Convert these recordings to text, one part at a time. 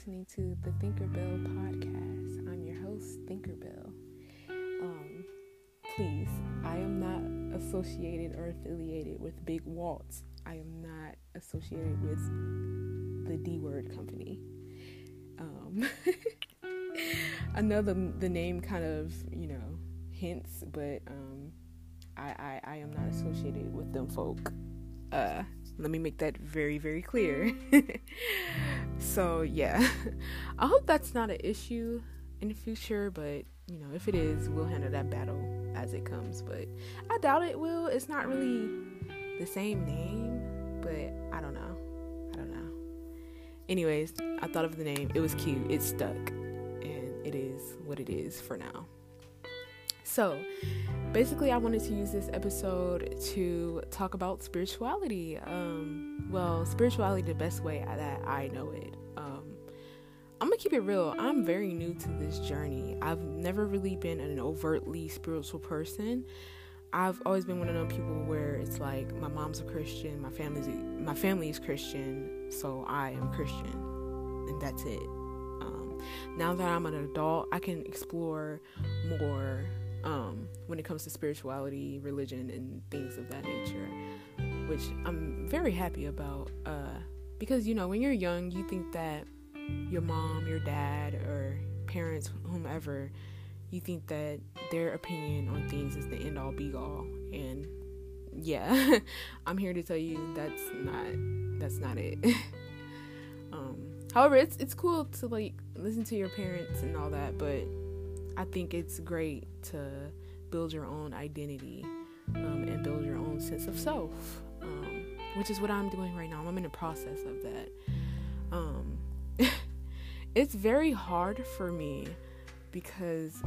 listening to the Thinker Thinkerbell podcast. I'm your host, Thinkerbell. Um, please, I am not associated or affiliated with Big Waltz. I am not associated with the D Word Company. Um, I know the the name kind of you know hints, but um, I, I I am not associated with them folk. Uh, let me make that very, very clear. Mm. so, yeah, I hope that's not an issue in the future, but you know, if it is, we'll handle that battle as it comes. But I doubt it will. It's not really the same name, but I don't know. I don't know. Anyways, I thought of the name. It was cute. It stuck. And it is what it is for now. So, basically, I wanted to use this episode to talk about spirituality. Um, well, spirituality the best way that I know it. Um, I'm gonna keep it real. I'm very new to this journey. I've never really been an overtly spiritual person. I've always been one of those people where it's like my mom's a Christian, my family's my family is Christian, so I am Christian, and that's it. Um, now that I'm an adult, I can explore more um, when it comes to spirituality, religion, and things of that nature, which I'm very happy about. Uh, because, you know, when you're young, you think that your mom, your dad, or parents, whomever, you think that their opinion on things is the end all be all. And yeah, I'm here to tell you that's not that's not it. um, however, it's it's cool to like listen to your parents and all that, but I think it's great to build your own identity um, and build your own sense of self, um, which is what I'm doing right now. I'm in the process of that. Um, it's very hard for me because,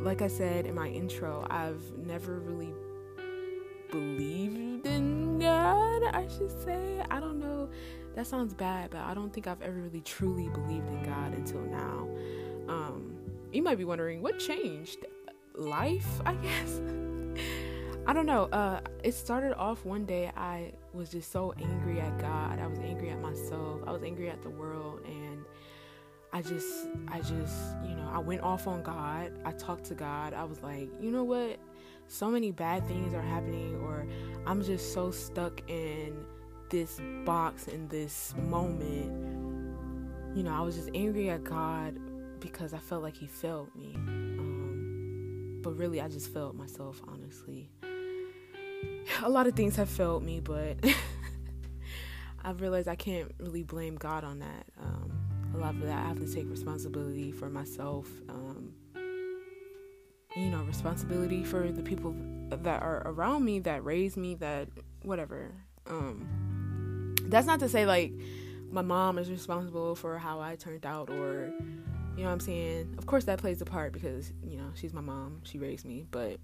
like I said in my intro, I've never really believed in God, I should say. I don't know. That sounds bad, but I don't think I've ever really truly believed in God until now. Um, you might be wondering what changed life i guess? I don't know uh it started off one day i was just so angry at god. I was angry at myself. I was angry at the world and i just i just you know i went off on god. I talked to god. I was like you know what? So many bad things are happening or i'm just so stuck in this box in this moment. You know i was just angry at god because I felt like he failed me. But really, I just failed myself, honestly. A lot of things have failed me, but I've realized I can't really blame God on that. Um, a lot of that, I have to take responsibility for myself. Um, you know, responsibility for the people that are around me, that raised me, that whatever. Um, that's not to say like my mom is responsible for how I turned out or you know what I'm saying? Of course that plays a part because, you know, she's my mom, she raised me, but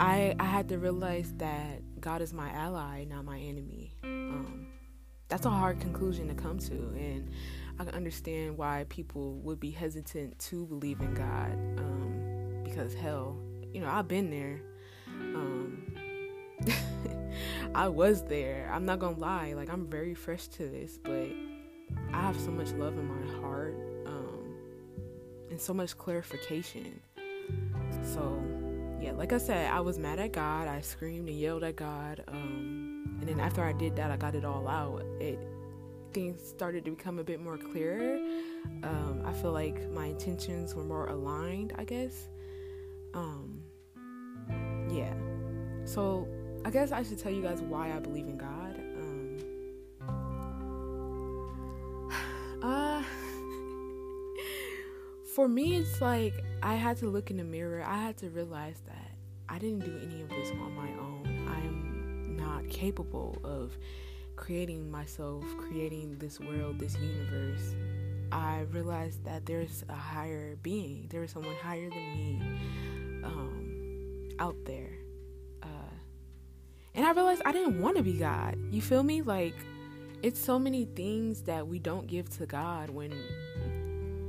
I I had to realize that God is my ally, not my enemy. Um, that's a hard conclusion to come to and I can understand why people would be hesitant to believe in God um, because hell, you know, I've been there. Um, I was there. I'm not gonna lie, like I'm very fresh to this, but I have so much love in my heart and so much clarification. So, yeah, like I said, I was mad at God. I screamed and yelled at God. Um, and then after I did that, I got it all out. It things started to become a bit more clearer. Um, I feel like my intentions were more aligned. I guess. Um, yeah. So I guess I should tell you guys why I believe in God. For me, it's like I had to look in the mirror. I had to realize that I didn't do any of this on my own. I'm not capable of creating myself, creating this world, this universe. I realized that there's a higher being, there is someone higher than me um, out there. Uh, and I realized I didn't want to be God. You feel me? Like, it's so many things that we don't give to God when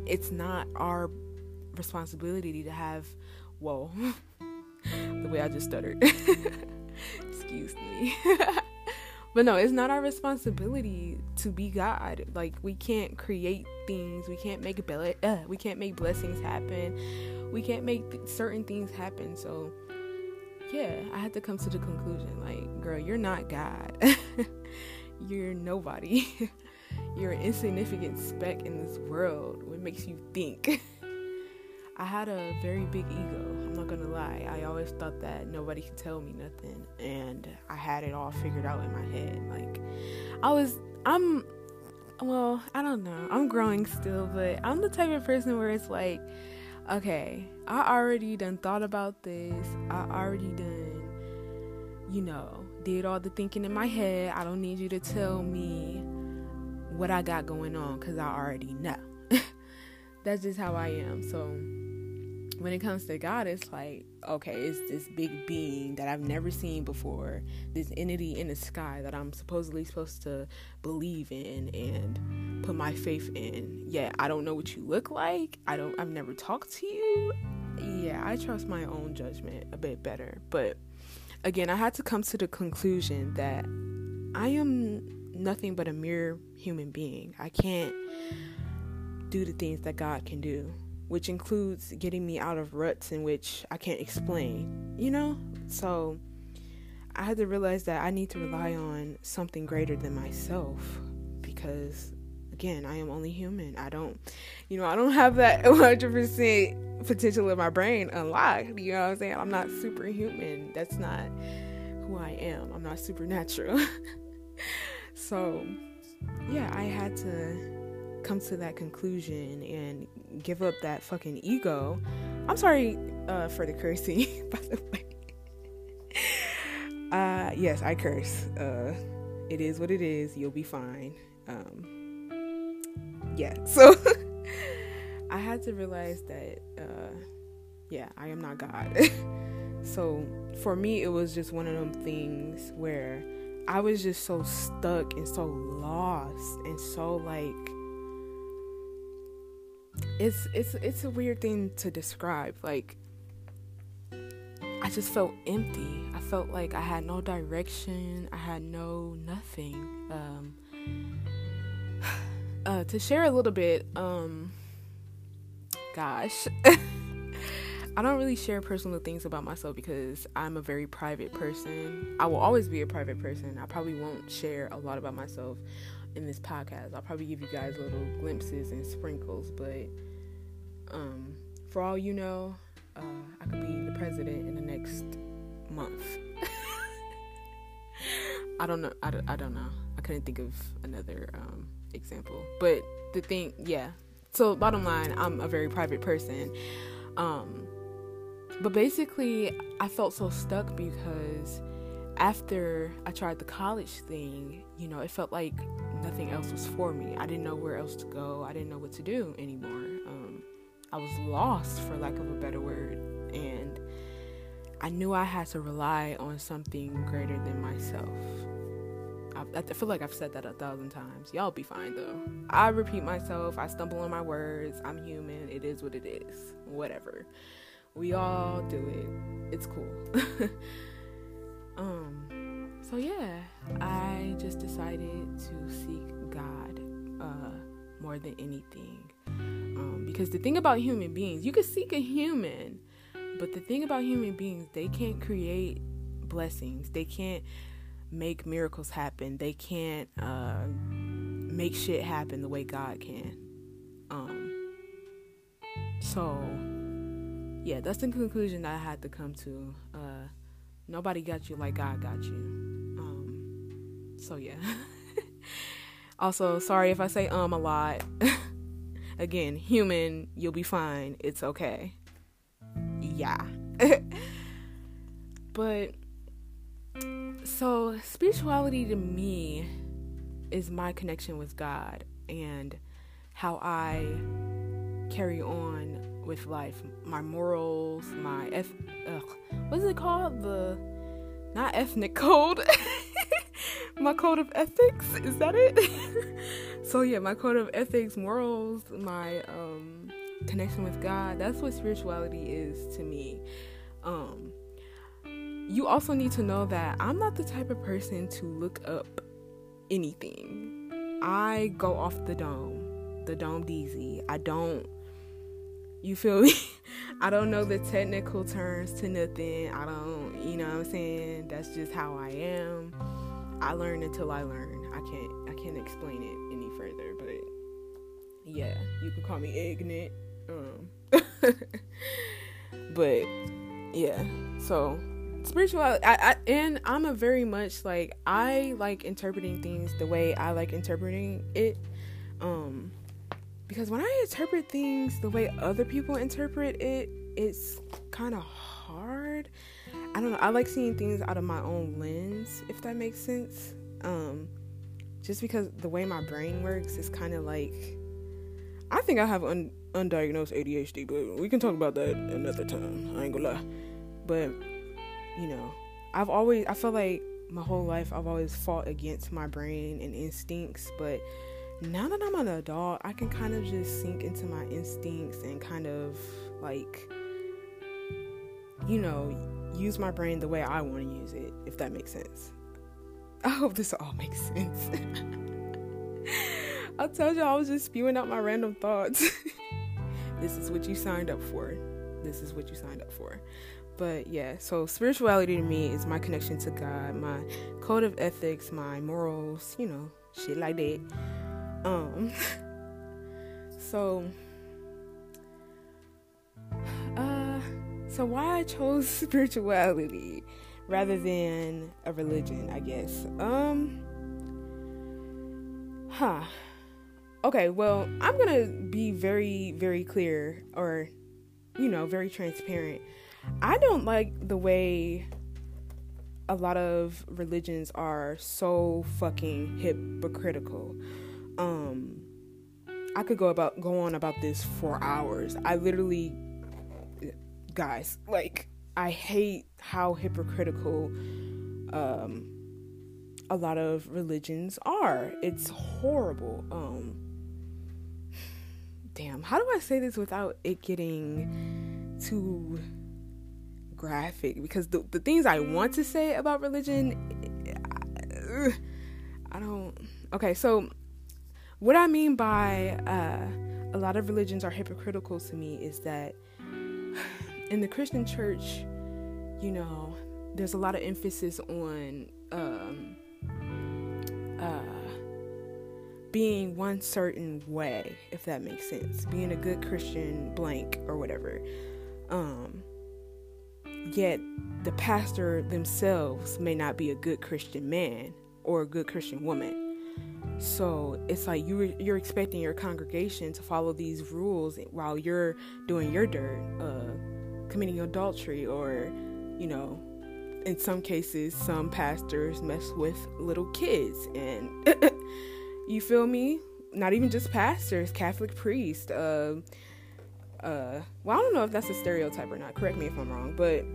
it's not our responsibility to have whoa the way i just stuttered excuse me but no, it's not our responsibility to be God. Like we can't create things. We can't make be- uh, we can't make blessings happen. We can't make th- certain things happen. So yeah, I had to come to the conclusion like, girl, you're not God. you're nobody. You're an insignificant speck in this world. What makes you think? I had a very big ego. I'm not gonna lie. I always thought that nobody could tell me nothing, and I had it all figured out in my head. Like, I was, I'm, well, I don't know. I'm growing still, but I'm the type of person where it's like, okay, I already done thought about this. I already done, you know, did all the thinking in my head. I don't need you to tell me what I got going on because I already know. That's just how I am. So, when it comes to God, it's like, okay, it's this big being that I've never seen before, this entity in the sky that I'm supposedly supposed to believe in and put my faith in. Yeah, I don't know what you look like. I don't I've never talked to you. Yeah, I trust my own judgment a bit better. But again, I had to come to the conclusion that I am nothing but a mere human being. I can't do the things that God can do which includes getting me out of ruts in which I can't explain, you know? So I had to realize that I need to rely on something greater than myself because again, I am only human. I don't, you know, I don't have that 100% potential in my brain unlocked. You know what I'm saying? I'm not superhuman. That's not who I am. I'm not supernatural. so, yeah, I had to come to that conclusion and give up that fucking ego. I'm sorry uh, for the cursing, by the way. Uh, yes, I curse. Uh, it is what it is. You'll be fine. Um, yeah. So I had to realize that, uh, yeah, I am not God. so for me, it was just one of them things where I was just so stuck and so lost and so like it's it's it's a weird thing to describe. Like I just felt empty. I felt like I had no direction. I had no nothing. Um, uh, to share a little bit, um, gosh, I don't really share personal things about myself because I'm a very private person. I will always be a private person. I probably won't share a lot about myself in this podcast. I'll probably give you guys little glimpses and sprinkles, but um, for all you know, uh, I could be the president in the next month. I don't know. I don't, I don't know. I couldn't think of another um, example. But the thing, yeah. So, bottom line, I'm a very private person. Um, but basically, I felt so stuck because after I tried the college thing, you know, it felt like nothing else was for me. I didn't know where else to go. I didn't know what to do anymore. Um, I was lost, for lack of a better word, and I knew I had to rely on something greater than myself. I, I feel like I've said that a thousand times. Y'all be fine though. I repeat myself. I stumble on my words. I'm human. It is what it is. Whatever. We all do it. It's cool. um. So yeah, I just decided to seek God uh, more than anything. Um, because the thing about human beings, you can seek a human, but the thing about human beings, they can't create blessings. They can't make miracles happen. They can't uh, make shit happen the way God can. Um, so, yeah, that's the conclusion that I had to come to. Uh, nobody got you like God got you. Um, so, yeah. also, sorry if I say um a lot. Again, human, you'll be fine. It's okay. Yeah. but so spirituality to me is my connection with God and how I carry on with life, my morals, my eth- ugh, what's it called? The not ethnic code. my code of ethics, is that it? so yeah, my code of ethics, morals, my um, connection with God. That's what spirituality is to me. Um, you also need to know that I'm not the type of person to look up anything. I go off the dome, the dome DZ. I don't, you feel me? I don't know the technical terms to nothing. I don't, you know what I'm saying? That's just how I am. I learn until I learn. I can't I can't explain it any further, but yeah, you can call me ignorant. Um but yeah, so spirituality I, I and I'm a very much like I like interpreting things the way I like interpreting it. Um because when I interpret things the way other people interpret it, it's kind of hard. I don't know. I like seeing things out of my own lens, if that makes sense. Um, just because the way my brain works is kind of like, I think I have un- undiagnosed ADHD, but we can talk about that another time. I ain't gonna lie. But, you know, I've always, I feel like my whole life I've always fought against my brain and instincts, but now that I'm an adult, I can kind of just sink into my instincts and kind of like, you know, use my brain the way I want to use it, if that makes sense. I hope this all makes sense. I told you I was just spewing out my random thoughts. this is what you signed up for. This is what you signed up for. But yeah, so spirituality to me is my connection to God, my code of ethics, my morals, you know, shit like that. Um so uh so why I chose spirituality rather than a religion, I guess. Um huh. Okay, well, I'm to be very very clear or you know, very transparent. I don't like the way a lot of religions are so fucking hypocritical. Um I could go about go on about this for hours. I literally guys, like I hate how hypocritical um a lot of religions are. It's horrible. Um damn, how do I say this without it getting too graphic? Because the the things I want to say about religion I, I don't Okay, so what I mean by uh, a lot of religions are hypocritical to me is that in the Christian church, you know, there's a lot of emphasis on um, uh, being one certain way, if that makes sense, being a good Christian blank or whatever. Um, yet the pastor themselves may not be a good Christian man or a good Christian woman. So it's like you you're expecting your congregation to follow these rules while you're doing your dirt, uh, committing adultery, or you know, in some cases, some pastors mess with little kids, and you feel me? Not even just pastors, Catholic priests. Uh, uh, well, I don't know if that's a stereotype or not. Correct me if I'm wrong, but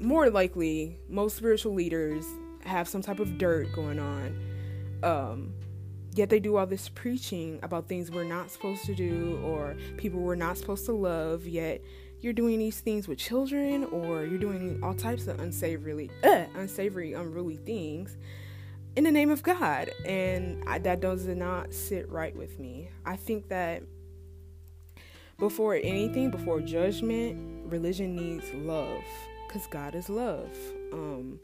more likely, most spiritual leaders have some type of dirt going on. Um, Yet they do all this preaching about things we're not supposed to do or people we're not supposed to love. Yet you're doing these things with children or you're doing all types of unsavory, uh, unsavory, unruly things in the name of God. And I, that does not sit right with me. I think that before anything, before judgment, religion needs love because God is love. Um,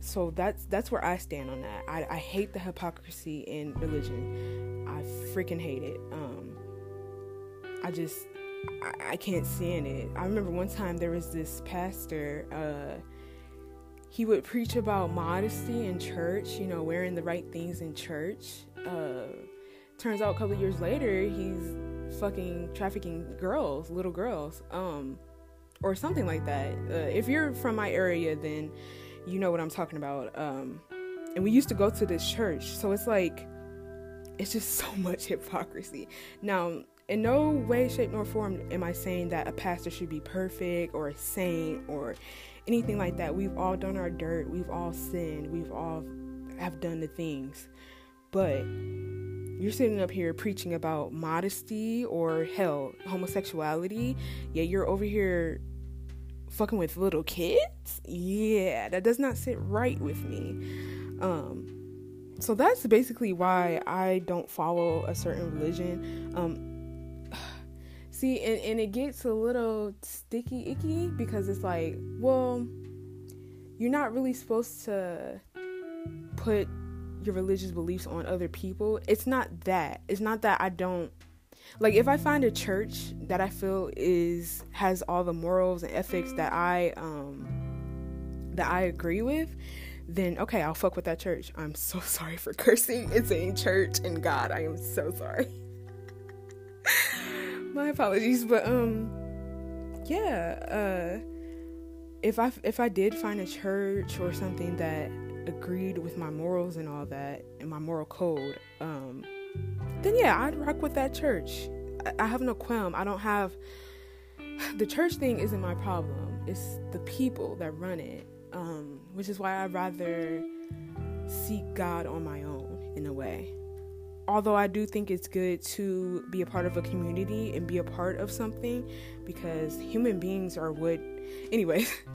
so that's that's where I stand on that. I, I hate the hypocrisy in religion. I freaking hate it. Um, I just I, I can't stand it. I remember one time there was this pastor. Uh, he would preach about modesty in church. You know, wearing the right things in church. Uh, turns out a couple years later, he's fucking trafficking girls, little girls, um, or something like that. Uh, if you're from my area, then you know what I'm talking about. Um, and we used to go to this church, so it's like it's just so much hypocrisy. Now, in no way, shape, nor form am I saying that a pastor should be perfect or a saint or anything like that. We've all done our dirt. We've all sinned. We've all have done the things. But you're sitting up here preaching about modesty or hell, homosexuality, yet you're over here fucking with little kids, yeah, that does not sit right with me. Um, so that's basically why I don't follow a certain religion. Um, see, and, and it gets a little sticky icky because it's like, well, you're not really supposed to put your religious beliefs on other people. It's not that. It's not that I don't like if I find a church that I feel is has all the morals and ethics that I um that I agree with, then okay, I'll fuck with that church. I'm so sorry for cursing and saying church and God. I am so sorry. My apologies, but um yeah, uh if I if I did find a church or something that agreed with my morals and all that and my moral code, um then yeah, I'd rock with that church. I, have no qualm. I don't have the church thing isn't my problem. It's the people that run it. Um, which is why I'd rather seek God on my own in a way. Although I do think it's good to be a part of a community and be a part of something because human beings are what. Anyways,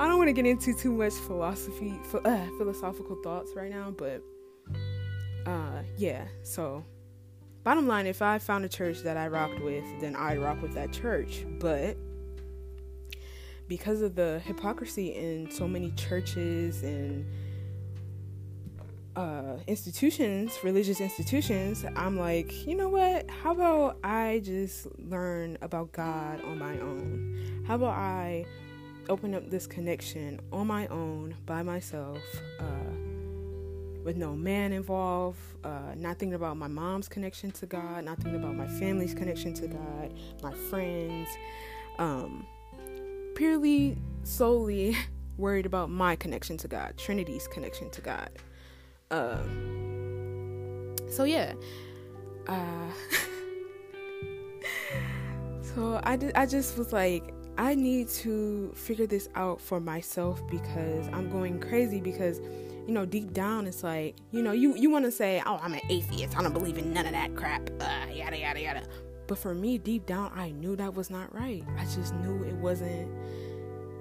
I don't want to get into too much philosophy, uh, philosophical thoughts right now, but yeah, so bottom line, if I found a church that I rocked with, then I rock with that church. But because of the hypocrisy in so many churches and uh, institutions, religious institutions, I'm like, you know what? How about I just learn about God on my own? How about I open up this connection on my own by myself? Uh, with no man involved, uh, not thinking about my mom's connection to God, not thinking about my family's connection to God, my friends, um, purely solely worried about my connection to God, Trinity's connection to God. Uh, so yeah, uh, so I just was like, I need to figure this out for myself because I'm going crazy because you know, deep down, it's like, you know, you, you want to say, oh, I'm an atheist. I don't believe in none of that crap. Uh, yada, yada, yada. But for me, deep down, I knew that was not right. I just knew it wasn't,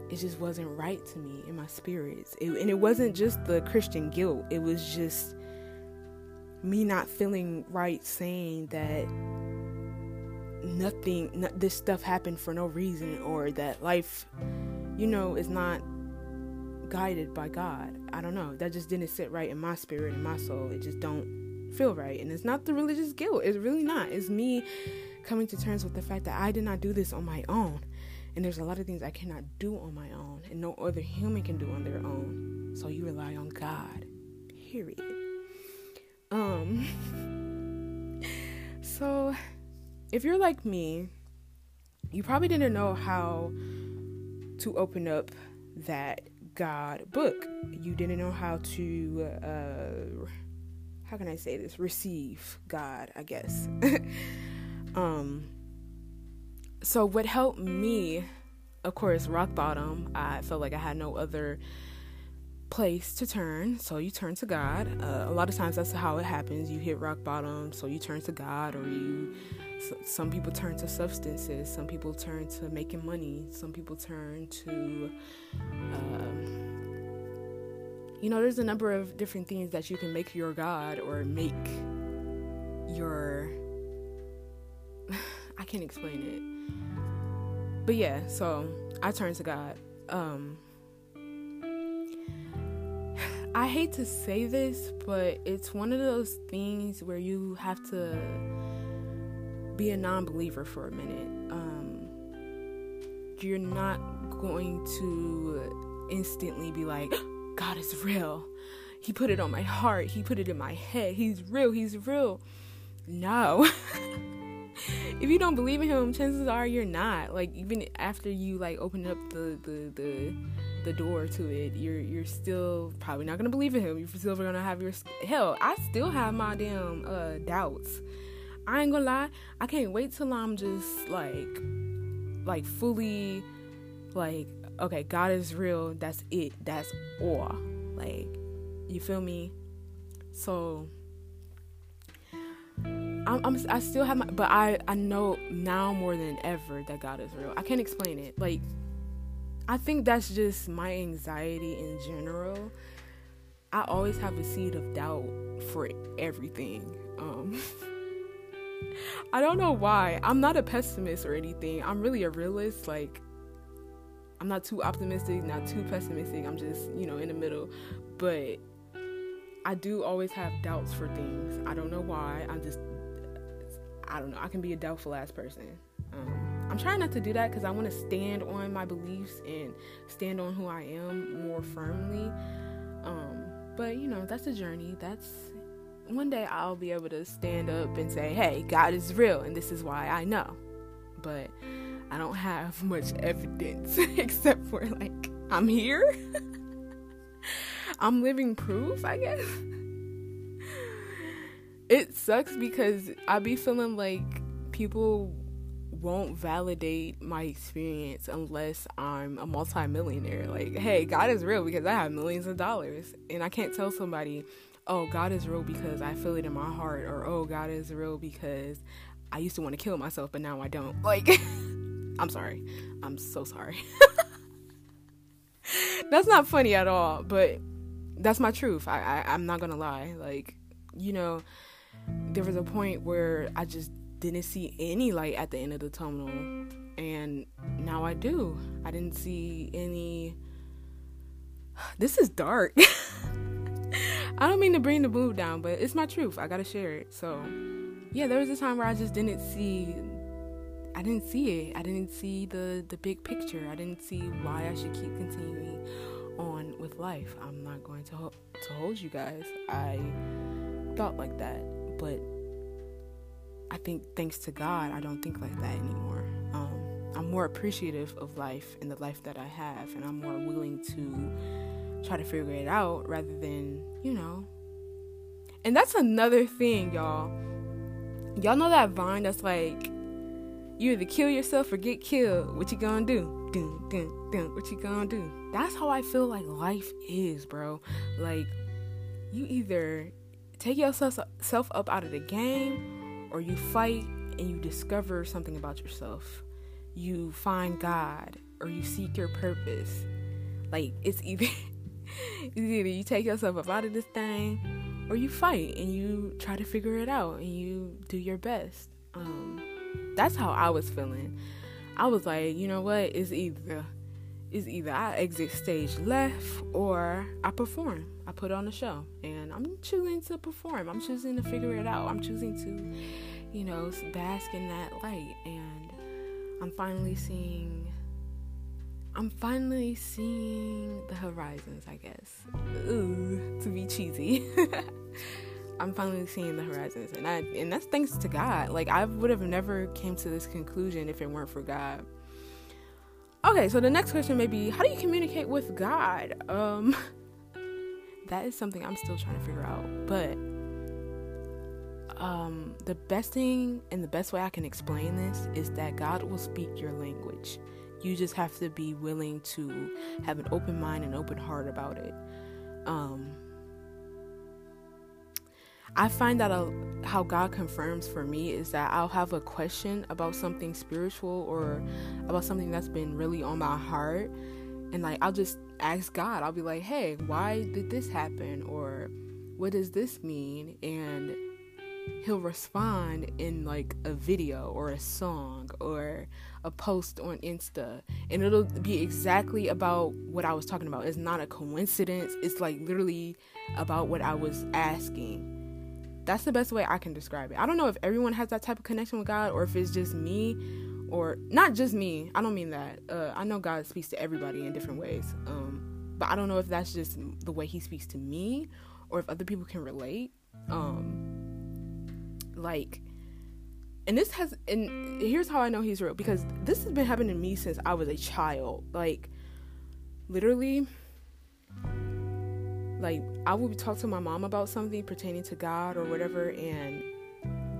it just wasn't right to me in my spirits. It, and it wasn't just the Christian guilt, it was just me not feeling right saying that nothing, this stuff happened for no reason or that life, you know, is not guided by God. I don't know. That just didn't sit right in my spirit and my soul. It just don't feel right. And it's not the religious guilt. It's really not. It's me coming to terms with the fact that I did not do this on my own. And there's a lot of things I cannot do on my own and no other human can do on their own. So you rely on God. Period. Um so if you're like me, you probably didn't know how to open up that God book. You didn't know how to, uh, how can I say this? Receive God, I guess. um, so what helped me, of course, rock bottom. I felt like I had no other place to turn, so you turn to God. Uh, a lot of times that's how it happens. You hit rock bottom, so you turn to God, or you. Some people turn to substances. Some people turn to making money. Some people turn to. Um, you know, there's a number of different things that you can make your God or make your. I can't explain it. But yeah, so I turn to God. Um, I hate to say this, but it's one of those things where you have to be a non believer for a minute. Um, you're not going to instantly be like, God is real. He put it on my heart, He put it in my head. He's real, He's real. No. if you don't believe in him, chances are you're not. Like even after you like open up the the the the door to it, you're you're still probably not gonna believe in him. You're still gonna have your hell. I still have my damn uh, doubts. I ain't gonna lie. I can't wait till I'm just like like fully like okay, God is real. That's it. That's all. Like you feel me? So I'm, I'm, i still have my but I I know now more than ever that God is real. I can't explain it. Like I think that's just my anxiety in general. I always have a seed of doubt for everything. Um, I don't know why. I'm not a pessimist or anything. I'm really a realist. Like, I'm not too optimistic, not too pessimistic. I'm just, you know, in the middle. But I do always have doubts for things. I don't know why. I'm just, I don't know. I can be a doubtful ass person. Um, I'm trying not to do that because I want to stand on my beliefs and stand on who I am more firmly. Um, but you know, that's a journey. That's one day I'll be able to stand up and say, "Hey, God is real, and this is why I know." But I don't have much evidence except for like I'm here. I'm living proof, I guess. It sucks because I be feeling like people won't validate my experience unless I'm a multimillionaire. Like, hey, God is real because I have millions of dollars. And I can't tell somebody, oh, God is real because I feel it in my heart, or oh, God is real because I used to want to kill myself, but now I don't. Like, I'm sorry. I'm so sorry. that's not funny at all, but that's my truth. I, I I'm not gonna lie. Like, you know, there was a point where I just didn't see any light at the end of the tunnel, and now I do. I didn't see any. This is dark. I don't mean to bring the mood down, but it's my truth. I gotta share it. So, yeah, there was a time where I just didn't see I didn't see it. I didn't see the the big picture. I didn't see why I should keep continuing on with life. I'm not going to ho- to hold you guys. I thought like that, but I think thanks to God, I don't think like that anymore. Um, I'm more appreciative of life and the life that I have, and I'm more willing to try to figure it out rather than you know. And that's another thing, y'all. Y'all know that vine that's like you either kill yourself or get killed. What you gonna do? Dun, dun, dun. What you gonna do? That's how I feel like life is, bro. Like, you either take yourself self up out of the game or you fight and you discover something about yourself. You find God or you seek your purpose. Like, it's either. it's either you take yourself up out of this thing or you fight and you try to figure it out and you do your best. Um, that's how I was feeling. I was like, you know what? It's either it's either I exit stage left or I perform. I put on a show and I'm choosing to perform. I'm choosing to figure it out. I'm choosing to, you know, bask in that light and I'm finally seeing I'm finally seeing the horizons, I guess. Ooh, to be cheesy. I'm finally seeing the horizons, and I and that's thanks to God. Like I would have never came to this conclusion if it weren't for God. Okay, so the next question may be, how do you communicate with God? Um, that is something I'm still trying to figure out, but um, the best thing and the best way I can explain this is that God will speak your language. You just have to be willing to have an open mind and open heart about it. Um, I find that a, how God confirms for me is that I'll have a question about something spiritual or about something that's been really on my heart. And like, I'll just ask God, I'll be like, hey, why did this happen? Or what does this mean? And he'll respond in like a video or a song or a post on Insta and it'll be exactly about what I was talking about. It's not a coincidence. It's like literally about what I was asking that's the best way I can describe it. I don't know if everyone has that type of connection with God or if it's just me or not just me. I don't mean that. Uh, I know God speaks to everybody in different ways. Um, but I don't know if that's just the way he speaks to me or if other people can relate. Um, like, and this has, and here's how I know he's real because this has been happening to me since I was a child. Like, literally, like I would talk to my mom about something pertaining to God or whatever, and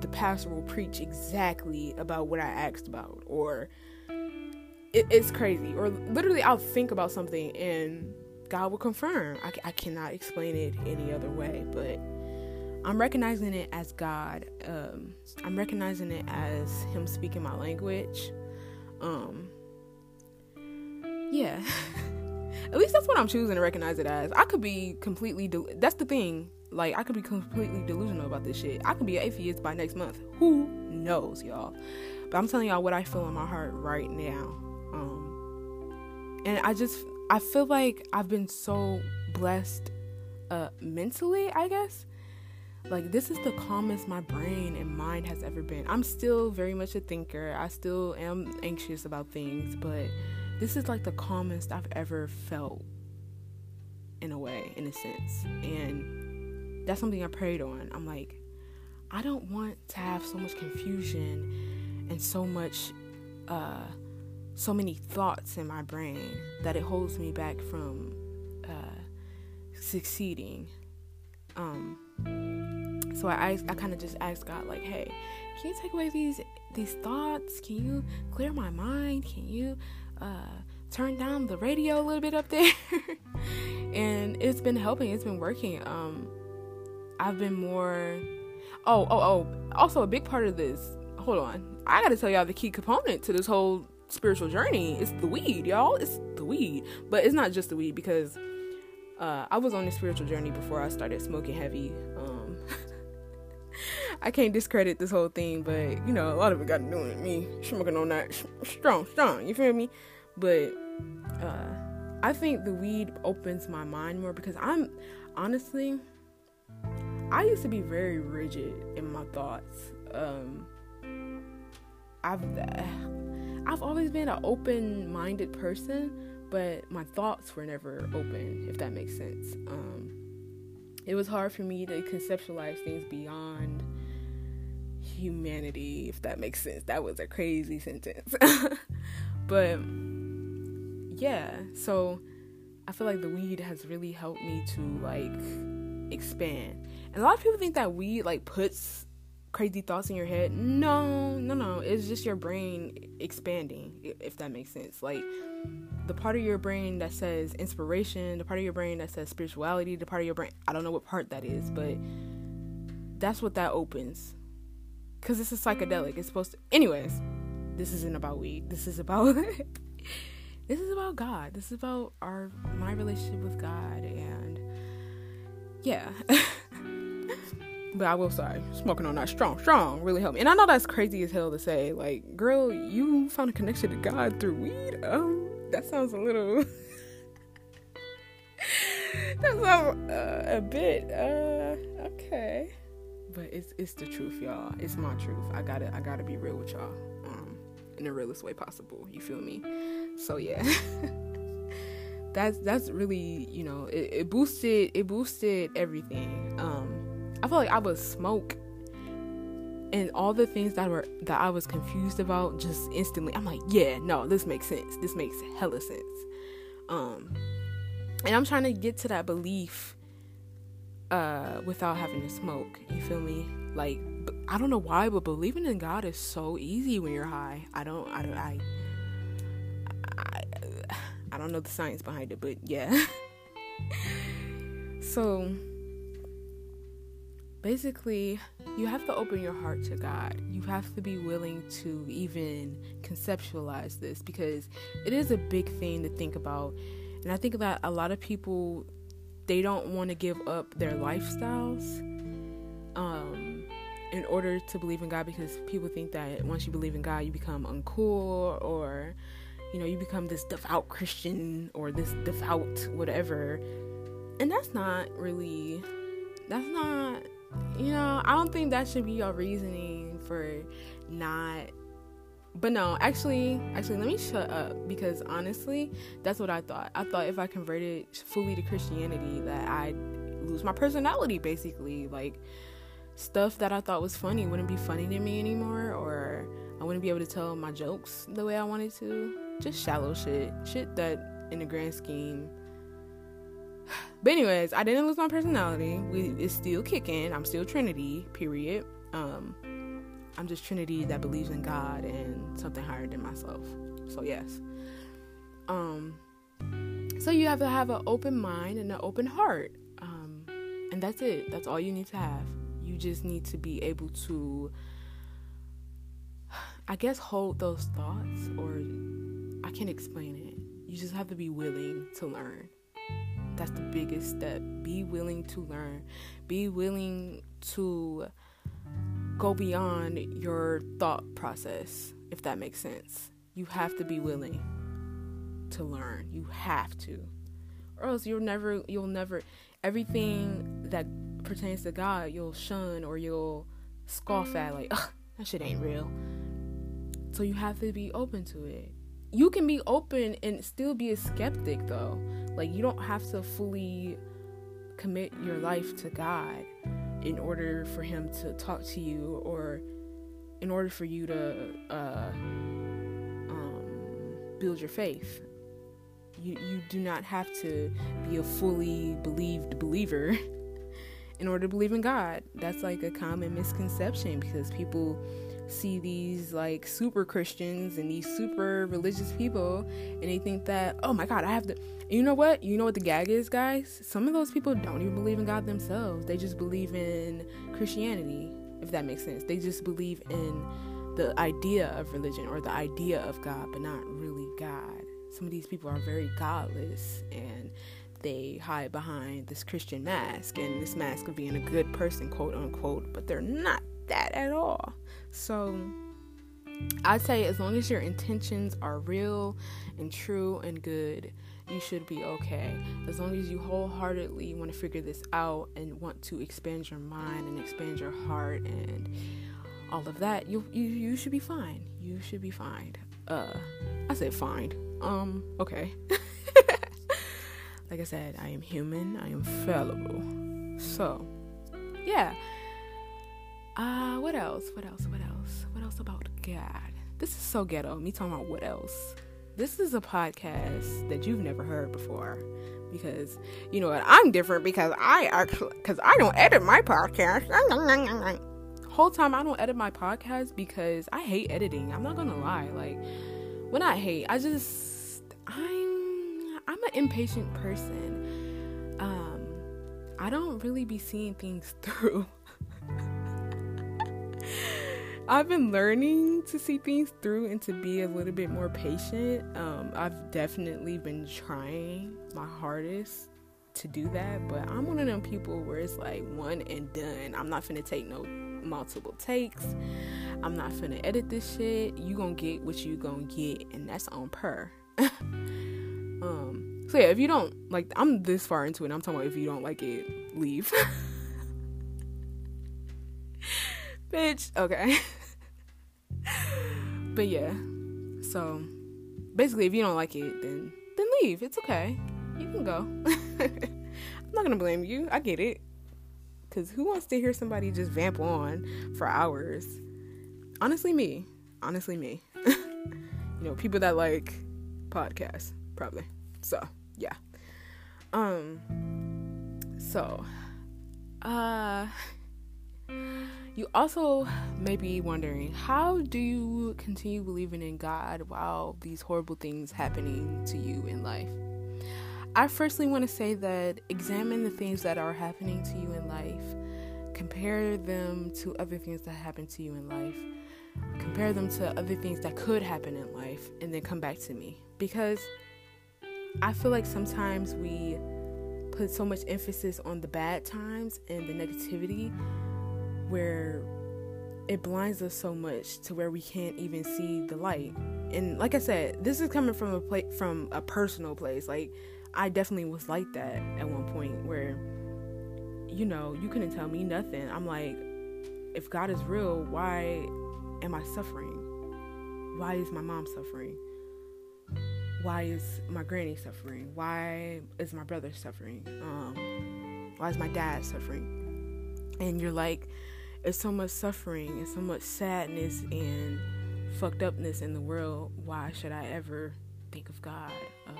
the pastor will preach exactly about what I asked about, or it, it's crazy. Or literally, I'll think about something and God will confirm. I, I cannot explain it any other way, but I'm recognizing it as God. Um, I'm recognizing it as Him speaking my language. Um, yeah. At least that's what I'm choosing to recognize it as. I could be completely. Del- that's the thing. Like I could be completely delusional about this shit. I could be an atheist by next month. Who knows, y'all? But I'm telling y'all what I feel in my heart right now. Um, and I just I feel like I've been so blessed uh mentally, I guess. Like this is the calmest my brain and mind has ever been. I'm still very much a thinker. I still am anxious about things, but this is like the calmest I've ever felt in a way, in a sense. And that's something I prayed on. I'm like, I don't want to have so much confusion and so much uh so many thoughts in my brain that it holds me back from uh succeeding. Um so I I kind of just asked God like, "Hey, can you take away these these thoughts? Can you clear my mind? Can you uh, turn down the radio a little bit up there?" and it's been helping. It's been working. Um, I've been more. Oh, oh, oh. Also, a big part of this. Hold on. I got to tell y'all the key component to this whole spiritual journey is the weed, y'all. It's the weed, but it's not just the weed because uh, I was on a spiritual journey before I started smoking heavy. Um, I can't discredit this whole thing, but you know, a lot of it got to do with me smoking on that strong, strong. You feel me? But uh, I think the weed opens my mind more because I'm honestly, I used to be very rigid in my thoughts. Um, I've I've always been an open-minded person, but my thoughts were never open. If that makes sense. Um, it was hard for me to conceptualize things beyond humanity, if that makes sense. That was a crazy sentence. but yeah, so I feel like the weed has really helped me to like expand. And a lot of people think that weed like puts crazy thoughts in your head. No, no, no. It's just your brain expanding, if that makes sense. Like the part of your brain that says inspiration, the part of your brain that says spirituality, the part of your brain, I don't know what part that is, but that's what that opens because this is psychedelic. It's supposed to. Anyways, this isn't about weed. This is about. this is about God. This is about our my relationship with God, and yeah. but I will say, smoking on that strong, strong really helped me. And I know that's crazy as hell to say. Like, girl, you found a connection to God through weed. Um, that sounds a little. that sounds uh, a bit. Uh, okay but it's it's the truth, y'all. It's my truth. I gotta I gotta be real with y'all, um, in the realest way possible. You feel me? So yeah, that's that's really you know it, it, boosted it boosted everything. Um, I feel like I would smoke, and all the things that were that I was confused about just instantly. I'm like, yeah, no, this makes sense. This makes hella sense. Um, and I'm trying to get to that belief uh without having to smoke you feel me like i don't know why but believing in god is so easy when you're high i don't i don't i i, I don't know the science behind it but yeah so basically you have to open your heart to god you have to be willing to even conceptualize this because it is a big thing to think about and i think that a lot of people they don't want to give up their lifestyles um, in order to believe in God because people think that once you believe in God, you become uncool or you know, you become this devout Christian or this devout whatever. And that's not really that's not you know, I don't think that should be your reasoning for not but no, actually, actually, let me shut up because honestly, that's what I thought. I thought if I converted fully to Christianity, that I'd lose my personality, basically. Like stuff that I thought was funny wouldn't be funny to me anymore, or I wouldn't be able to tell my jokes the way I wanted to. Just shallow shit, shit that, in the grand scheme. But anyways, I didn't lose my personality. We, it's still kicking. I'm still Trinity. Period. Um, I'm just Trinity that believes in God and something higher than myself. So yes. Um so you have to have an open mind and an open heart. Um and that's it. That's all you need to have. You just need to be able to I guess hold those thoughts or I can't explain it. You just have to be willing to learn. That's the biggest step. Be willing to learn. Be willing to go beyond your thought process, if that makes sense. You have to be willing to learn. You have to. Or else you'll never you'll never everything that pertains to God, you'll shun or you'll scoff at like, that shit ain't real. So you have to be open to it. You can be open and still be a skeptic though. Like you don't have to fully commit your life to God in order for him to talk to you or in order for you to uh, um, build your faith. You, you do not have to be a fully believed believer in order to believe in God. That's like a common misconception because people see these like super Christians and these super religious people and they think that, oh my God, I have to. you know what? You know what the gag is, guys? Some of those people don't even believe in God themselves. They just believe in Christianity, if that makes sense. They just believe in the idea of religion or the idea of God, but not really God. Some of these people are very godless and they hide behind this Christian mask and this mask of being a good person, quote unquote, but they're not that at all. So I'd say as long as your intentions are real and true and good, you should be okay. As long as you wholeheartedly want to figure this out and want to expand your mind and expand your heart and all of that, you you, you should be fine. You should be fine. Uh I said fine. Um, okay. like I said, I am human, I am fallible. So, yeah. Uh, what else? What else? What else? What else about God? This is so ghetto. Me talking about what else? This is a podcast that you've never heard before because you know what? I'm different because I actually because I don't edit my podcast. Whole time I don't edit my podcast because I hate editing. I'm not gonna lie. Like when I hate, I just I'm I'm an impatient person. Um, I don't really be seeing things through. I've been learning to see things through and to be a little bit more patient. Um, I've definitely been trying my hardest to do that, but I'm one of them people where it's like one and done. I'm not gonna take no multiple takes. I'm not finna edit this shit. You gonna get what you gonna get, and that's on per. um. So yeah, if you don't like, I'm this far into it. I'm talking about if you don't like it, leave. Bitch. Okay. but yeah. So basically, if you don't like it, then then leave. It's okay. You can go. I'm not gonna blame you. I get it. Cause who wants to hear somebody just vamp on for hours? Honestly, me. Honestly, me. you know, people that like podcasts, probably. So yeah. Um. So, uh. You also may be wondering how do you continue believing in God while these horrible things happening to you in life? I firstly want to say that examine the things that are happening to you in life. Compare them to other things that happen to you in life. Compare them to other things that could happen in life and then come back to me because I feel like sometimes we put so much emphasis on the bad times and the negativity where it blinds us so much to where we can't even see the light. And like I said, this is coming from a place from a personal place. Like I definitely was like that at one point where you know, you couldn't tell me nothing. I'm like if God is real, why am I suffering? Why is my mom suffering? Why is my granny suffering? Why is my brother suffering? Um, why is my dad suffering? And you're like, it's so much suffering and so much sadness and fucked upness in the world. Why should I ever think of God? Uh,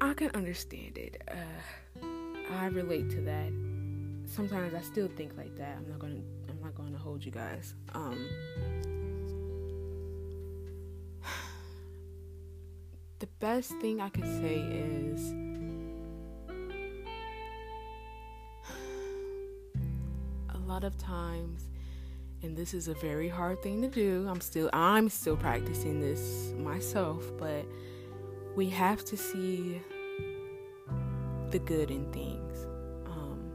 I can understand it. Uh, I relate to that. Sometimes I still think like that. I'm not gonna. I'm not gonna hold you guys. Um, the best thing I could say is lot of times and this is a very hard thing to do. I'm still I'm still practicing this myself, but we have to see the good in things. Um,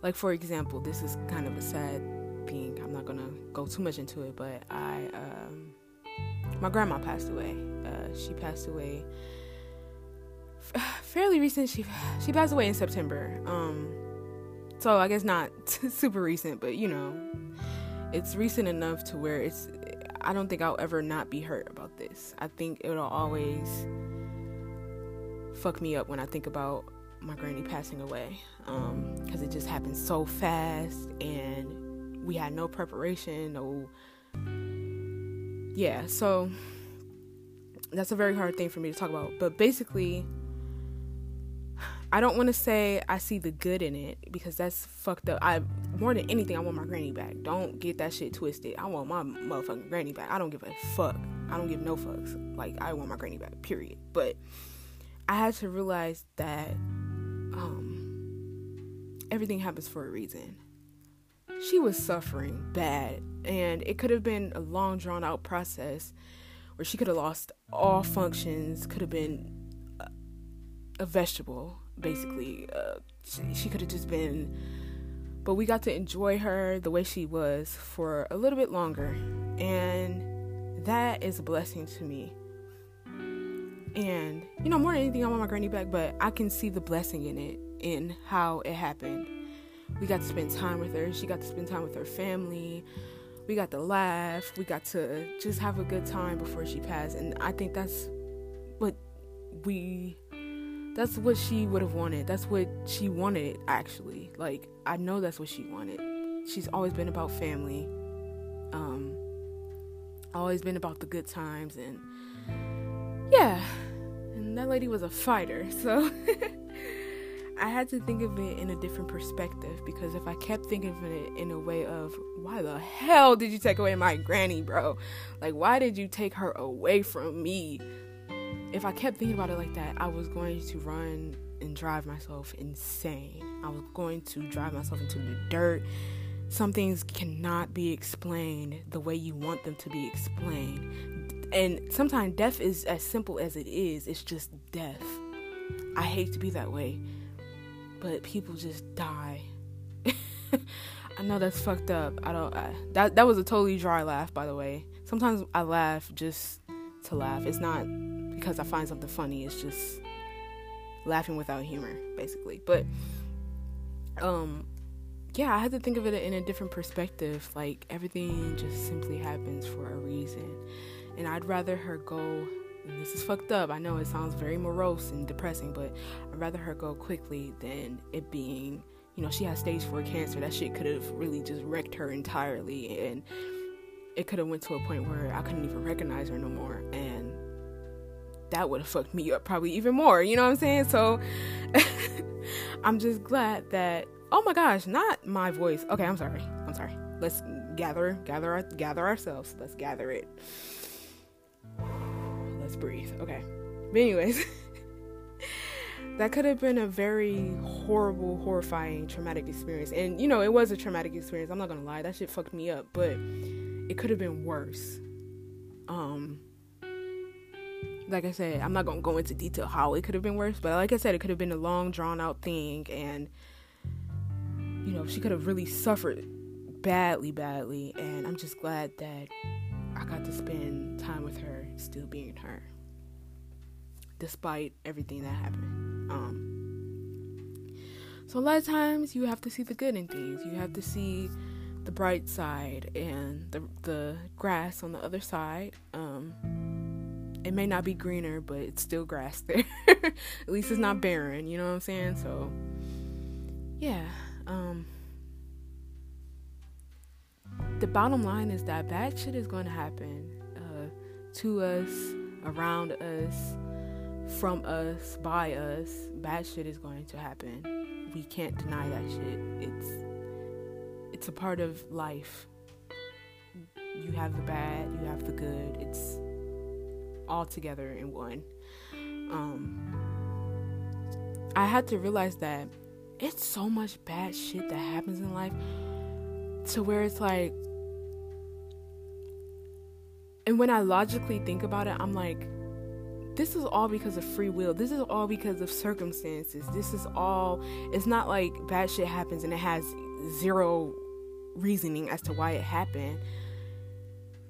like for example, this is kind of a sad thing. I'm not gonna go too much into it, but I um, my grandma passed away. Uh, she passed away fairly recent. She she passed away in September. Um, so I guess not super recent, but you know, it's recent enough to where it's. I don't think I'll ever not be hurt about this. I think it'll always fuck me up when I think about my granny passing away because um, it just happened so fast and we had no preparation, no. Yeah, so that's a very hard thing for me to talk about. But basically, I don't want to say I see the good in it because that's fucked up. I more than anything, I want my granny back. Don't get that shit twisted. I want my motherfucking granny back. I don't give a fuck. I don't give no fucks. Like I want my granny back. Period. But I had to realize that um, everything happens for a reason. She was suffering bad, and it could have been a long, drawn out process where she could have lost all functions, could have been a, a vegetable, basically. Uh, she, she could have just been. But we got to enjoy her the way she was for a little bit longer, and that is a blessing to me and, you know, more than anything, I want my granny back, but I can see the blessing in it, in how it happened. We got to spend time with her. She got to spend time with her family. We got to laugh. We got to just have a good time before she passed. And I think that's what we that's what she would have wanted. That's what she wanted actually. Like I know that's what she wanted. She's always been about family. Um always been about the good times and yeah, and that lady was a fighter, so I had to think of it in a different perspective because if I kept thinking of it in a way of why the hell did you take away my granny, bro? Like, why did you take her away from me? If I kept thinking about it like that, I was going to run and drive myself insane. I was going to drive myself into the dirt. Some things cannot be explained the way you want them to be explained. And sometimes death is as simple as it is. It's just death. I hate to be that way but people just die. I know that's fucked up. I don't I, that that was a totally dry laugh by the way. Sometimes i laugh just to laugh. It's not because i find something funny it's just laughing without humor basically but um yeah i had to think of it in a different perspective like everything just simply happens for a reason and I'd rather her go. this is fucked up. I know it sounds very morose and depressing, but I'd rather her go quickly than it being, you know, she has stage four cancer. That shit could have really just wrecked her entirely, and it could have went to a point where I couldn't even recognize her no more, and that would have fucked me up probably even more. You know what I'm saying? So I'm just glad that. Oh my gosh, not my voice. Okay, I'm sorry. I'm sorry. Let's gather, gather, gather ourselves. Let's gather it let's breathe. Okay. But anyways, that could have been a very horrible, horrifying, traumatic experience. And you know, it was a traumatic experience. I'm not gonna lie, that shit fucked me up. But it could have been worse. Um, like I said, I'm not gonna go into detail how it could have been worse. But like I said, it could have been a long, drawn out thing, and you know, she could have really suffered badly, badly. And I'm just glad that I got to spend time with her, still being her, despite everything that happened. Um, so a lot of times you have to see the good in things. You have to see the bright side and the the grass on the other side. Um, it may not be greener, but it's still grass there. At least it's not barren. You know what I'm saying? So, yeah. Um, the bottom line is that bad shit is going to happen uh, to us, around us, from us, by us. Bad shit is going to happen. We can't deny that shit. It's it's a part of life. You have the bad, you have the good. It's all together in one. Um, I had to realize that it's so much bad shit that happens in life to where it's like and when I logically think about it, I'm like, this is all because of free will. This is all because of circumstances. This is all, it's not like bad shit happens and it has zero reasoning as to why it happened.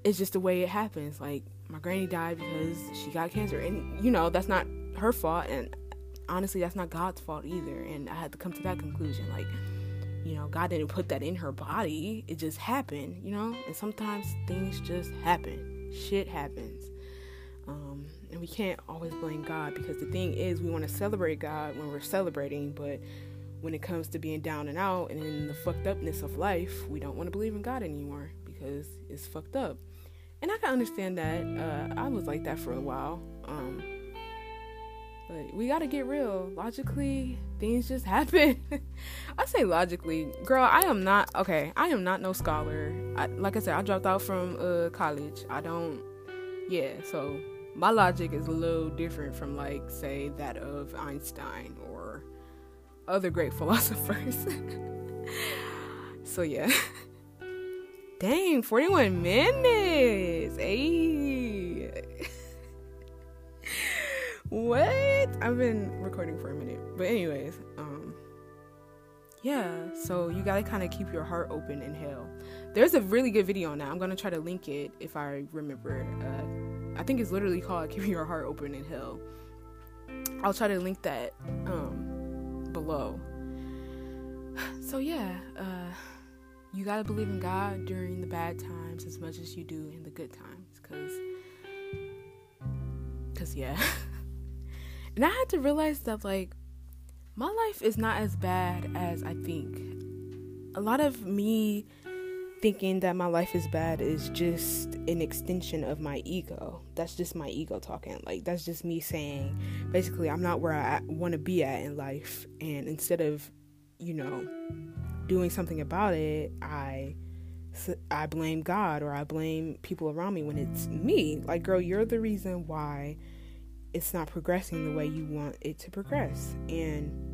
It's just the way it happens. Like, my granny died because she got cancer. And, you know, that's not her fault. And honestly, that's not God's fault either. And I had to come to that conclusion. Like, you know, God didn't put that in her body. It just happened, you know? And sometimes things just happen. Shit happens. Um, and we can't always blame God because the thing is, we want to celebrate God when we're celebrating, but when it comes to being down and out and in the fucked upness of life, we don't want to believe in God anymore because it's fucked up. And I can understand that. Uh, I was like that for a while. Um, but we gotta get real. Logically, things just happen. I say logically, girl. I am not okay. I am not no scholar. I, like I said, I dropped out from uh, college. I don't. Yeah, so my logic is a little different from like say that of Einstein or other great philosophers. so yeah. Dang, 41 minutes. Hey. what? I've been recording for a minute. But anyways, um yeah, so you got to kind of keep your heart open in hell. There's a really good video on that. I'm going to try to link it if I remember. Uh, I think it's literally called Keep Your Heart Open in Hell. I'll try to link that um below. So yeah, uh you got to believe in God during the bad times as much as you do in the good times cuz cuz yeah. and I had to realize that like my life is not as bad as I think. A lot of me thinking that my life is bad is just an extension of my ego. That's just my ego talking. Like that's just me saying basically I'm not where I want to be at in life and instead of, you know, doing something about it, I I blame God or I blame people around me when it's me. Like girl, you're the reason why it's not progressing the way you want it to progress. And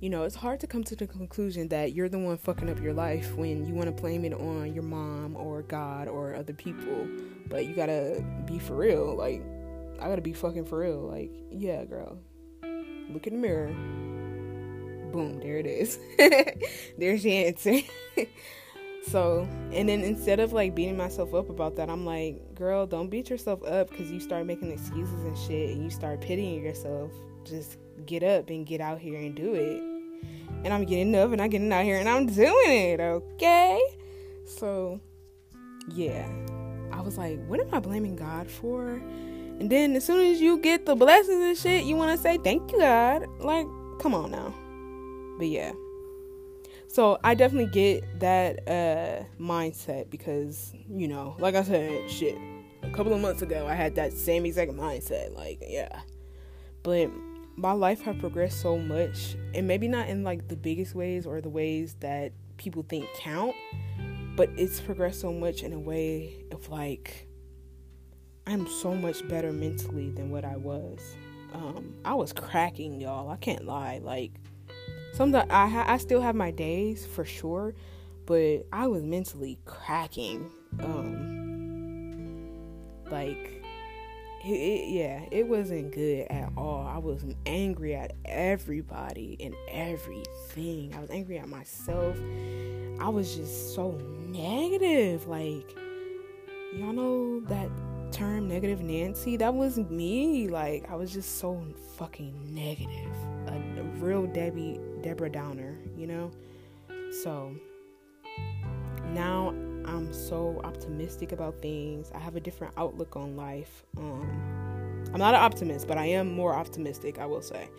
you know, it's hard to come to the conclusion that you're the one fucking up your life when you want to blame it on your mom or God or other people. But you gotta be for real. Like, I gotta be fucking for real. Like, yeah, girl. Look in the mirror boom, there it is. There's the answer. so, and then instead of like beating myself up about that, I'm like, girl, don't beat yourself up because you start making excuses and shit and you start pitying yourself. Just get up and get out here and do it. And I'm getting up and I'm getting out here and I'm doing it, okay? So, yeah. I was like, what am I blaming God for? And then as soon as you get the blessings and shit, you want to say, thank you, God. Like, come on now. But yeah. So I definitely get that uh, mindset because, you know, like I said, shit, a couple of months ago I had that same exact mindset. Like, yeah. But my life has progressed so much, and maybe not in like the biggest ways or the ways that people think count, but it's progressed so much in a way of like I'm so much better mentally than what I was. Um, I was cracking, y'all. I can't lie. Like sometimes I ha- I still have my days for sure, but I was mentally cracking. Um, like it, it, yeah, it wasn't good at all. I was angry at everybody and everything. I was angry at myself. I was just so negative. Like y'all know that term negative Nancy? That was me. Like I was just so fucking negative. A, a real Debbie Deborah Downer, you know? So now I'm so optimistic about things. I have a different outlook on life. Um, I'm not an optimist, but I am more optimistic, I will say.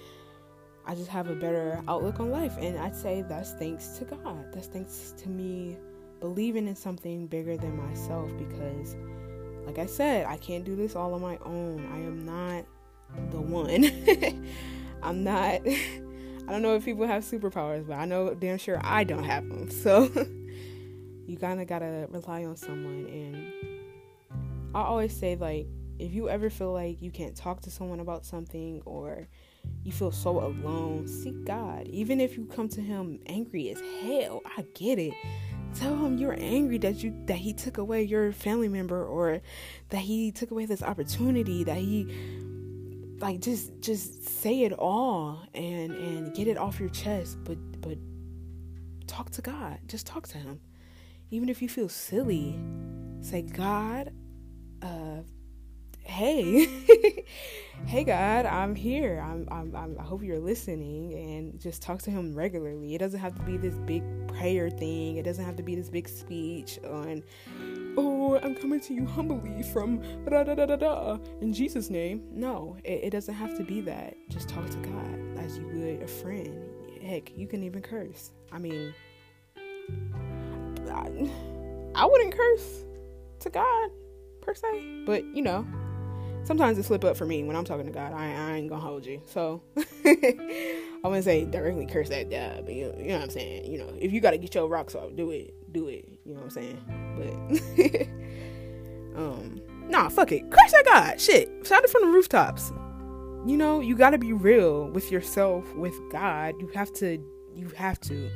I just have a better outlook on life, and I'd say that's thanks to God. That's thanks to me believing in something bigger than myself because, like I said, I can't do this all on my own. I am not the one. I'm not I don't know if people have superpowers, but I know damn sure I don't have them. So you kind of gotta rely on someone. And I always say, like, if you ever feel like you can't talk to someone about something or you feel so alone, seek God. Even if you come to him angry as hell, I get it. Tell him you're angry that you that he took away your family member or that he took away this opportunity, that he like just just say it all and and get it off your chest, but but talk to God. Just talk to him. Even if you feel silly, say, God, uh, hey, hey, God, I'm here. I'm, I'm, I'm, i hope you're listening and just talk to Him regularly. It doesn't have to be this big prayer thing, it doesn't have to be this big speech on, oh, I'm coming to you humbly from da da da da da in Jesus' name. No, it, it doesn't have to be that. Just talk to God as you would a friend. Heck, you can even curse. I mean, I, I wouldn't curse to God per se, but you know, sometimes it slip up for me when I'm talking to God. I, I ain't gonna hold you. So I wouldn't say directly curse that God, but you, you know what I'm saying. You know, if you got to get your rocks off, do it, do it. You know what I'm saying. But um, nah, fuck it, curse that God. Shit, shout it from the rooftops. You know, you got to be real with yourself, with God. You have to. You have to.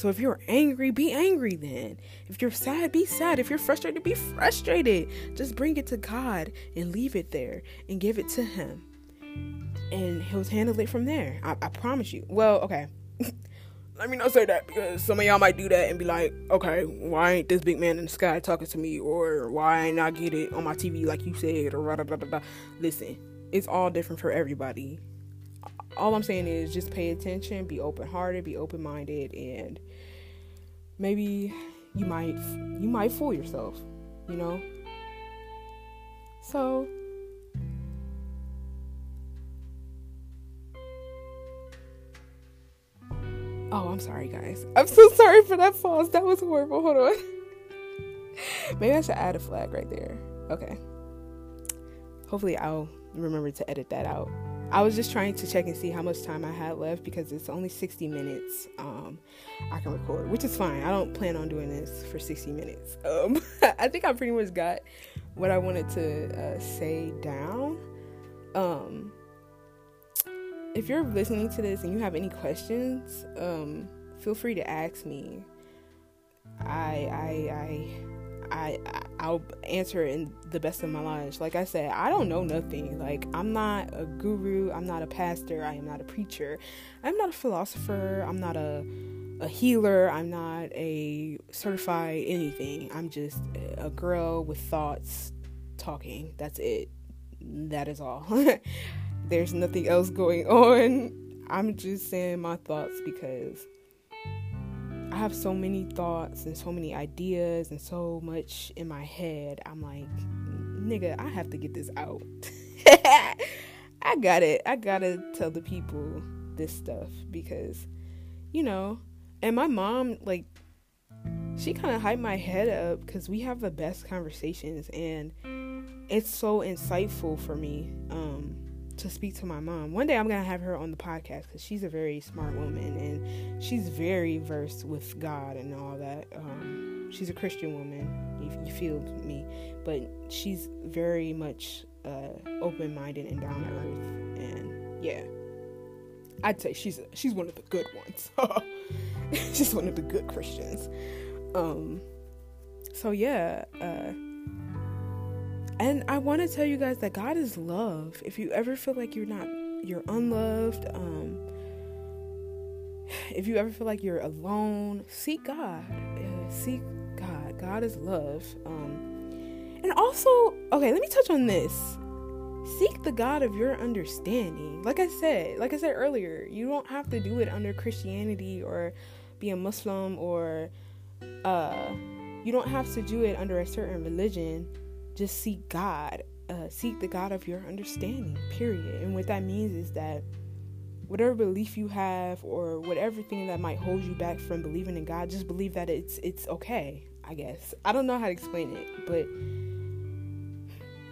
So if you're angry, be angry then. If you're sad, be sad. If you're frustrated, be frustrated. Just bring it to God and leave it there and give it to Him. And He'll handle it from there. I, I promise you. Well, okay. Let me not say that because some of y'all might do that and be like, okay, why ain't this big man in the sky talking to me? Or why ain't I get it on my TV like you said? Or da da da da. Listen, it's all different for everybody all I'm saying is just pay attention, be open hearted, be open minded, and maybe you might you might fool yourself, you know. So Oh, I'm sorry, guys. I'm so sorry for that pause. That was horrible. Hold on. Maybe I should add a flag right there. Okay. Hopefully, I'll remember to edit that out. I was just trying to check and see how much time I had left because it's only 60 minutes um, I can record, which is fine. I don't plan on doing this for 60 minutes. Um, I think I pretty much got what I wanted to uh, say down. Um, if you're listening to this and you have any questions, um, feel free to ask me. I, I, I I I'll answer in the best of my knowledge. Like I said, I don't know nothing. Like I'm not a guru, I'm not a pastor, I am not a preacher. I'm not a philosopher, I'm not a a healer, I'm not a certified anything. I'm just a girl with thoughts talking. That's it. That is all. There's nothing else going on. I'm just saying my thoughts because I have so many thoughts and so many ideas and so much in my head. I'm like, nigga, I have to get this out. I got it. I gotta tell the people this stuff because, you know, and my mom, like, she kind of hyped my head up because we have the best conversations and it's so insightful for me. Um, to speak to my mom. One day I'm gonna have her on the podcast because she's a very smart woman and she's very versed with God and all that. Um, she's a Christian woman, if you feel me, but she's very much uh, open-minded and down to earth. And yeah, I'd say she's a, she's one of the good ones. she's one of the good Christians. Um, so yeah. Uh, and I want to tell you guys that God is love. If you ever feel like you're not, you're unloved, um, if you ever feel like you're alone, seek God. Uh, seek God. God is love. Um, and also, okay, let me touch on this. Seek the God of your understanding. Like I said, like I said earlier, you don't have to do it under Christianity or be a Muslim or uh, you don't have to do it under a certain religion just seek God. Uh, seek the God of your understanding, period. And what that means is that whatever belief you have or whatever thing that might hold you back from believing in God, just believe that it's it's okay, I guess. I don't know how to explain it, but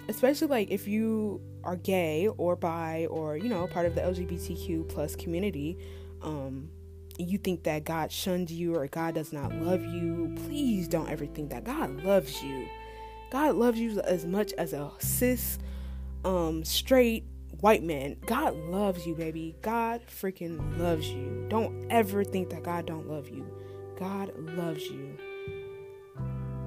especially like if you are gay or bi or you know part of the lgbtq plus community um you think that god shunned you or god does not love you please don't ever think that god loves you God loves you as much as a cis, um, straight, white man. God loves you, baby. God freaking loves you. Don't ever think that God don't love you. God loves you.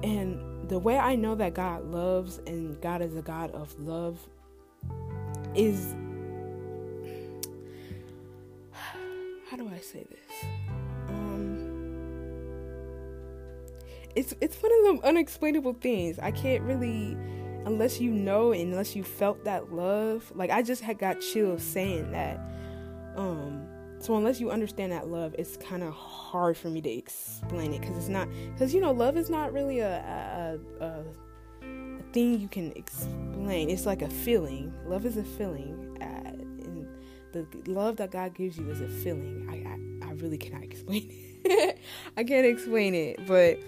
And the way I know that God loves and God is a God of love is how do I say this? It's it's one of the unexplainable things. I can't really unless you know unless you felt that love. Like I just had got chills saying that. Um so unless you understand that love, it's kind of hard for me to explain it because it's not because you know love is not really a, a, a, a thing you can explain. It's like a feeling. Love is a feeling, uh, and the love that God gives you is a feeling. I I, I really cannot explain it. I can't explain it, but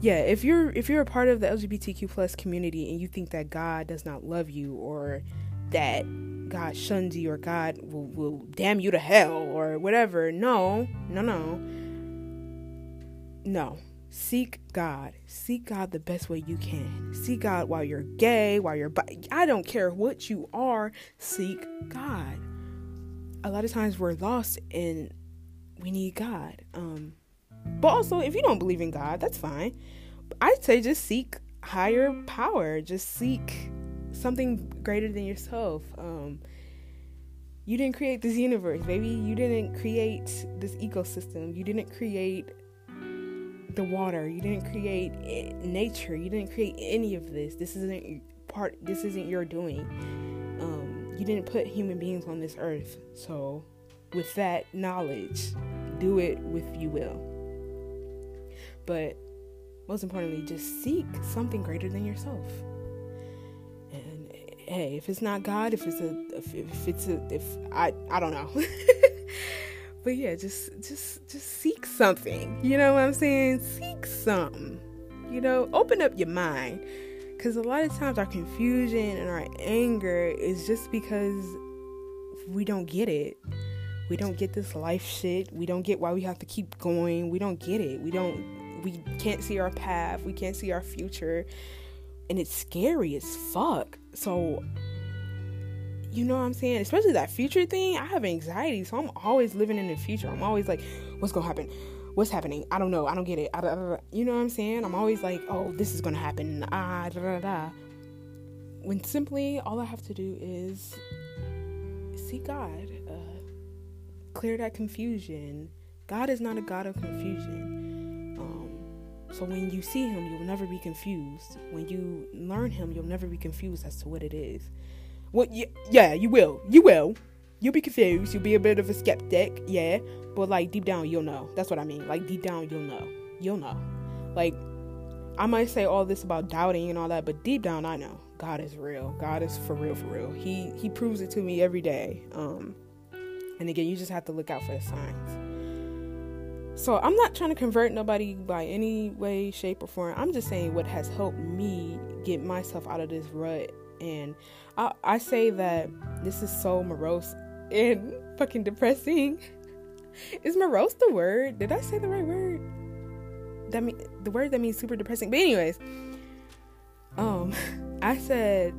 yeah, if you're if you're a part of the LGBTQ plus community and you think that God does not love you or that God shuns you or God will, will damn you to hell or whatever. No, no, no. No. Seek God. Seek God the best way you can. Seek God while you're gay, while you're. Bi- I don't care what you are. Seek God. A lot of times we're lost and we need God. Um, but also, if you don't believe in God, that's fine. I'd say just seek higher power. Just seek something greater than yourself. Um, you didn't create this universe, baby. You didn't create this ecosystem. You didn't create the water. You didn't create nature. You didn't create any of this. This isn't part. This isn't your doing. Um, you didn't put human beings on this earth. So, with that knowledge, do it with you will. But most importantly, just seek something greater than yourself And hey, if it's not God, if it's a, if, it's a, if I, I don't know. but yeah, just, just, just seek something. You know what I'm saying? Seek something. You know, open up your mind. Because a lot of times our confusion and our anger is just because we don't get it. We don't get this life shit. We don't get why we have to keep going. We don't get it. We don't, we can't see our path. We can't see our future. And it's scary as fuck. So, you know what I'm saying? Especially that future thing. I have anxiety, so I'm always living in the future. I'm always like, what's gonna happen? What's happening? I don't know. I don't get it. you know what I'm saying? I'm always like, oh, this is gonna happen. Ah, da da da. When simply all I have to do is see God, uh, clear that confusion. God is not a God of confusion. So when you see him, you'll never be confused. When you learn him, you'll never be confused as to what it is. Well, yeah, yeah, you will. You will. You'll be confused. You'll be a bit of a skeptic, yeah. But like deep down, you'll know. That's what I mean. Like deep down, you'll know. You'll know. Like I might say all this about doubting and all that, but deep down, I know God is real. God is for real, for real. He He proves it to me every day. Um, and again, you just have to look out for the signs. So I'm not trying to convert nobody by any way, shape, or form. I'm just saying what has helped me get myself out of this rut. And I, I say that this is so morose and fucking depressing. Is morose the word? Did I say the right word? That mean the word that means super depressing. But anyways, um, I said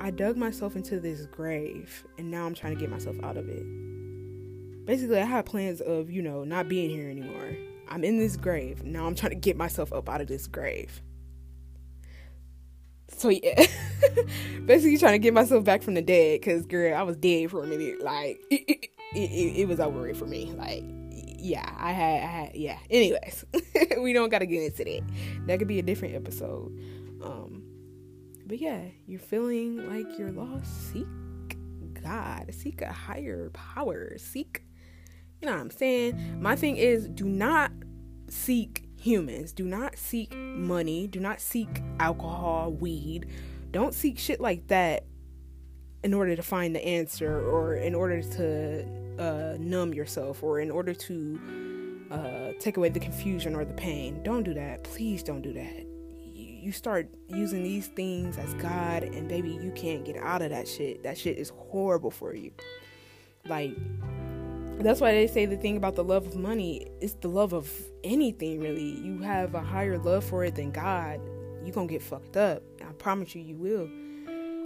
I dug myself into this grave, and now I'm trying to get myself out of it basically, I had plans of, you know, not being here anymore. I'm in this grave. Now I'm trying to get myself up out of this grave. So yeah, basically trying to get myself back from the dead, cause girl, I was dead for a minute. Like it, it, it, it was over for me. Like yeah, I had, I had yeah. Anyways, we don't gotta get into that. That could be a different episode. Um, but yeah, you're feeling like you're lost. Seek God. Seek a higher power. Seek know what I'm saying? My thing is do not seek humans. Do not seek money. Do not seek alcohol, weed. Don't seek shit like that in order to find the answer or in order to uh, numb yourself or in order to uh, take away the confusion or the pain. Don't do that. Please don't do that. You start using these things as God, and baby, you can't get out of that shit. That shit is horrible for you. Like, that's why they say the thing about the love of money is the love of anything really. You have a higher love for it than god you're gonna get fucked up. I promise you you will.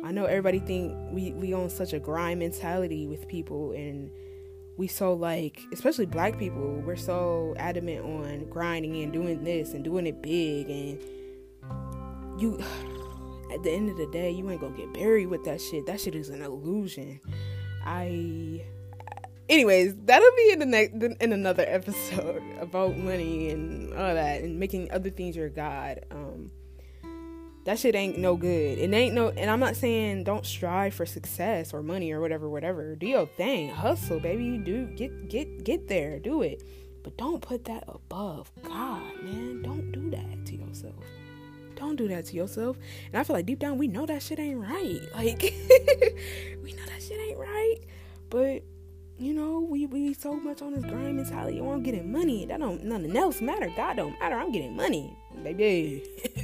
I know everybody think we we own such a grind mentality with people and we so like especially black people we're so adamant on grinding and doing this and doing it big and you at the end of the day you ain't gonna get buried with that shit. That shit is an illusion. I anyways that'll be in the next in another episode about money and all that and making other things your god um that shit ain't no good. It ain't no, and I'm not saying don't strive for success or money or whatever, whatever. Do your thing, hustle, baby. You do get get get there, do it, but don't put that above God, man. Don't do that to yourself. Don't do that to yourself. And I feel like deep down we know that shit ain't right. Like we know that shit ain't right, but you know, we we so much on this grind mentality. You want getting money. That don't nothing else matter. God don't matter. I'm getting money, baby.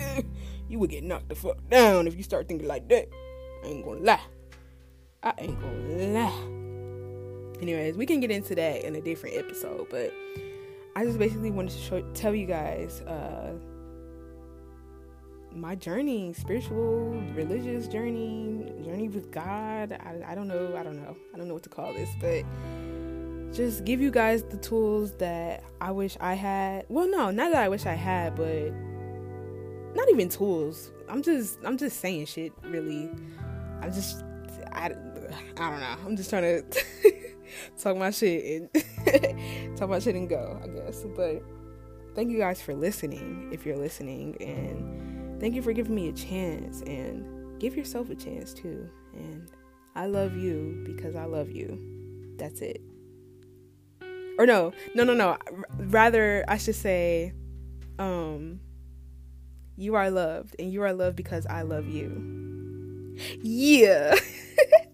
you would get knocked the fuck down if you start thinking like that. I ain't gonna lie. I ain't gonna lie. Anyways, we can get into that in a different episode, but I just basically wanted to show, tell you guys uh, my journey, spiritual, religious journey, journey with God. I, I don't know. I don't know. I don't know what to call this, but just give you guys the tools that I wish I had. Well, no, not that I wish I had, but not even tools. I'm just I'm just saying shit. Really, I'm just I, I don't know. I'm just trying to talk my shit and talk my shit and go. I guess. But thank you guys for listening. If you're listening, and thank you for giving me a chance. And give yourself a chance too. And I love you because I love you. That's it. Or no, no, no, no. Rather, I should say, um, you are loved, and you are loved because I love you. Yeah.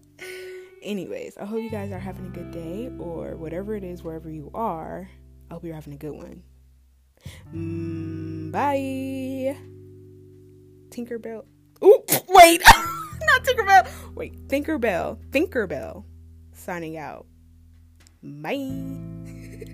Anyways, I hope you guys are having a good day or whatever it is, wherever you are. I hope you're having a good one. Mm, bye. Tinkerbell. Oop, wait. Not Tinkerbell. Wait, Tinkerbell. Tinkerbell. Signing out. Bye.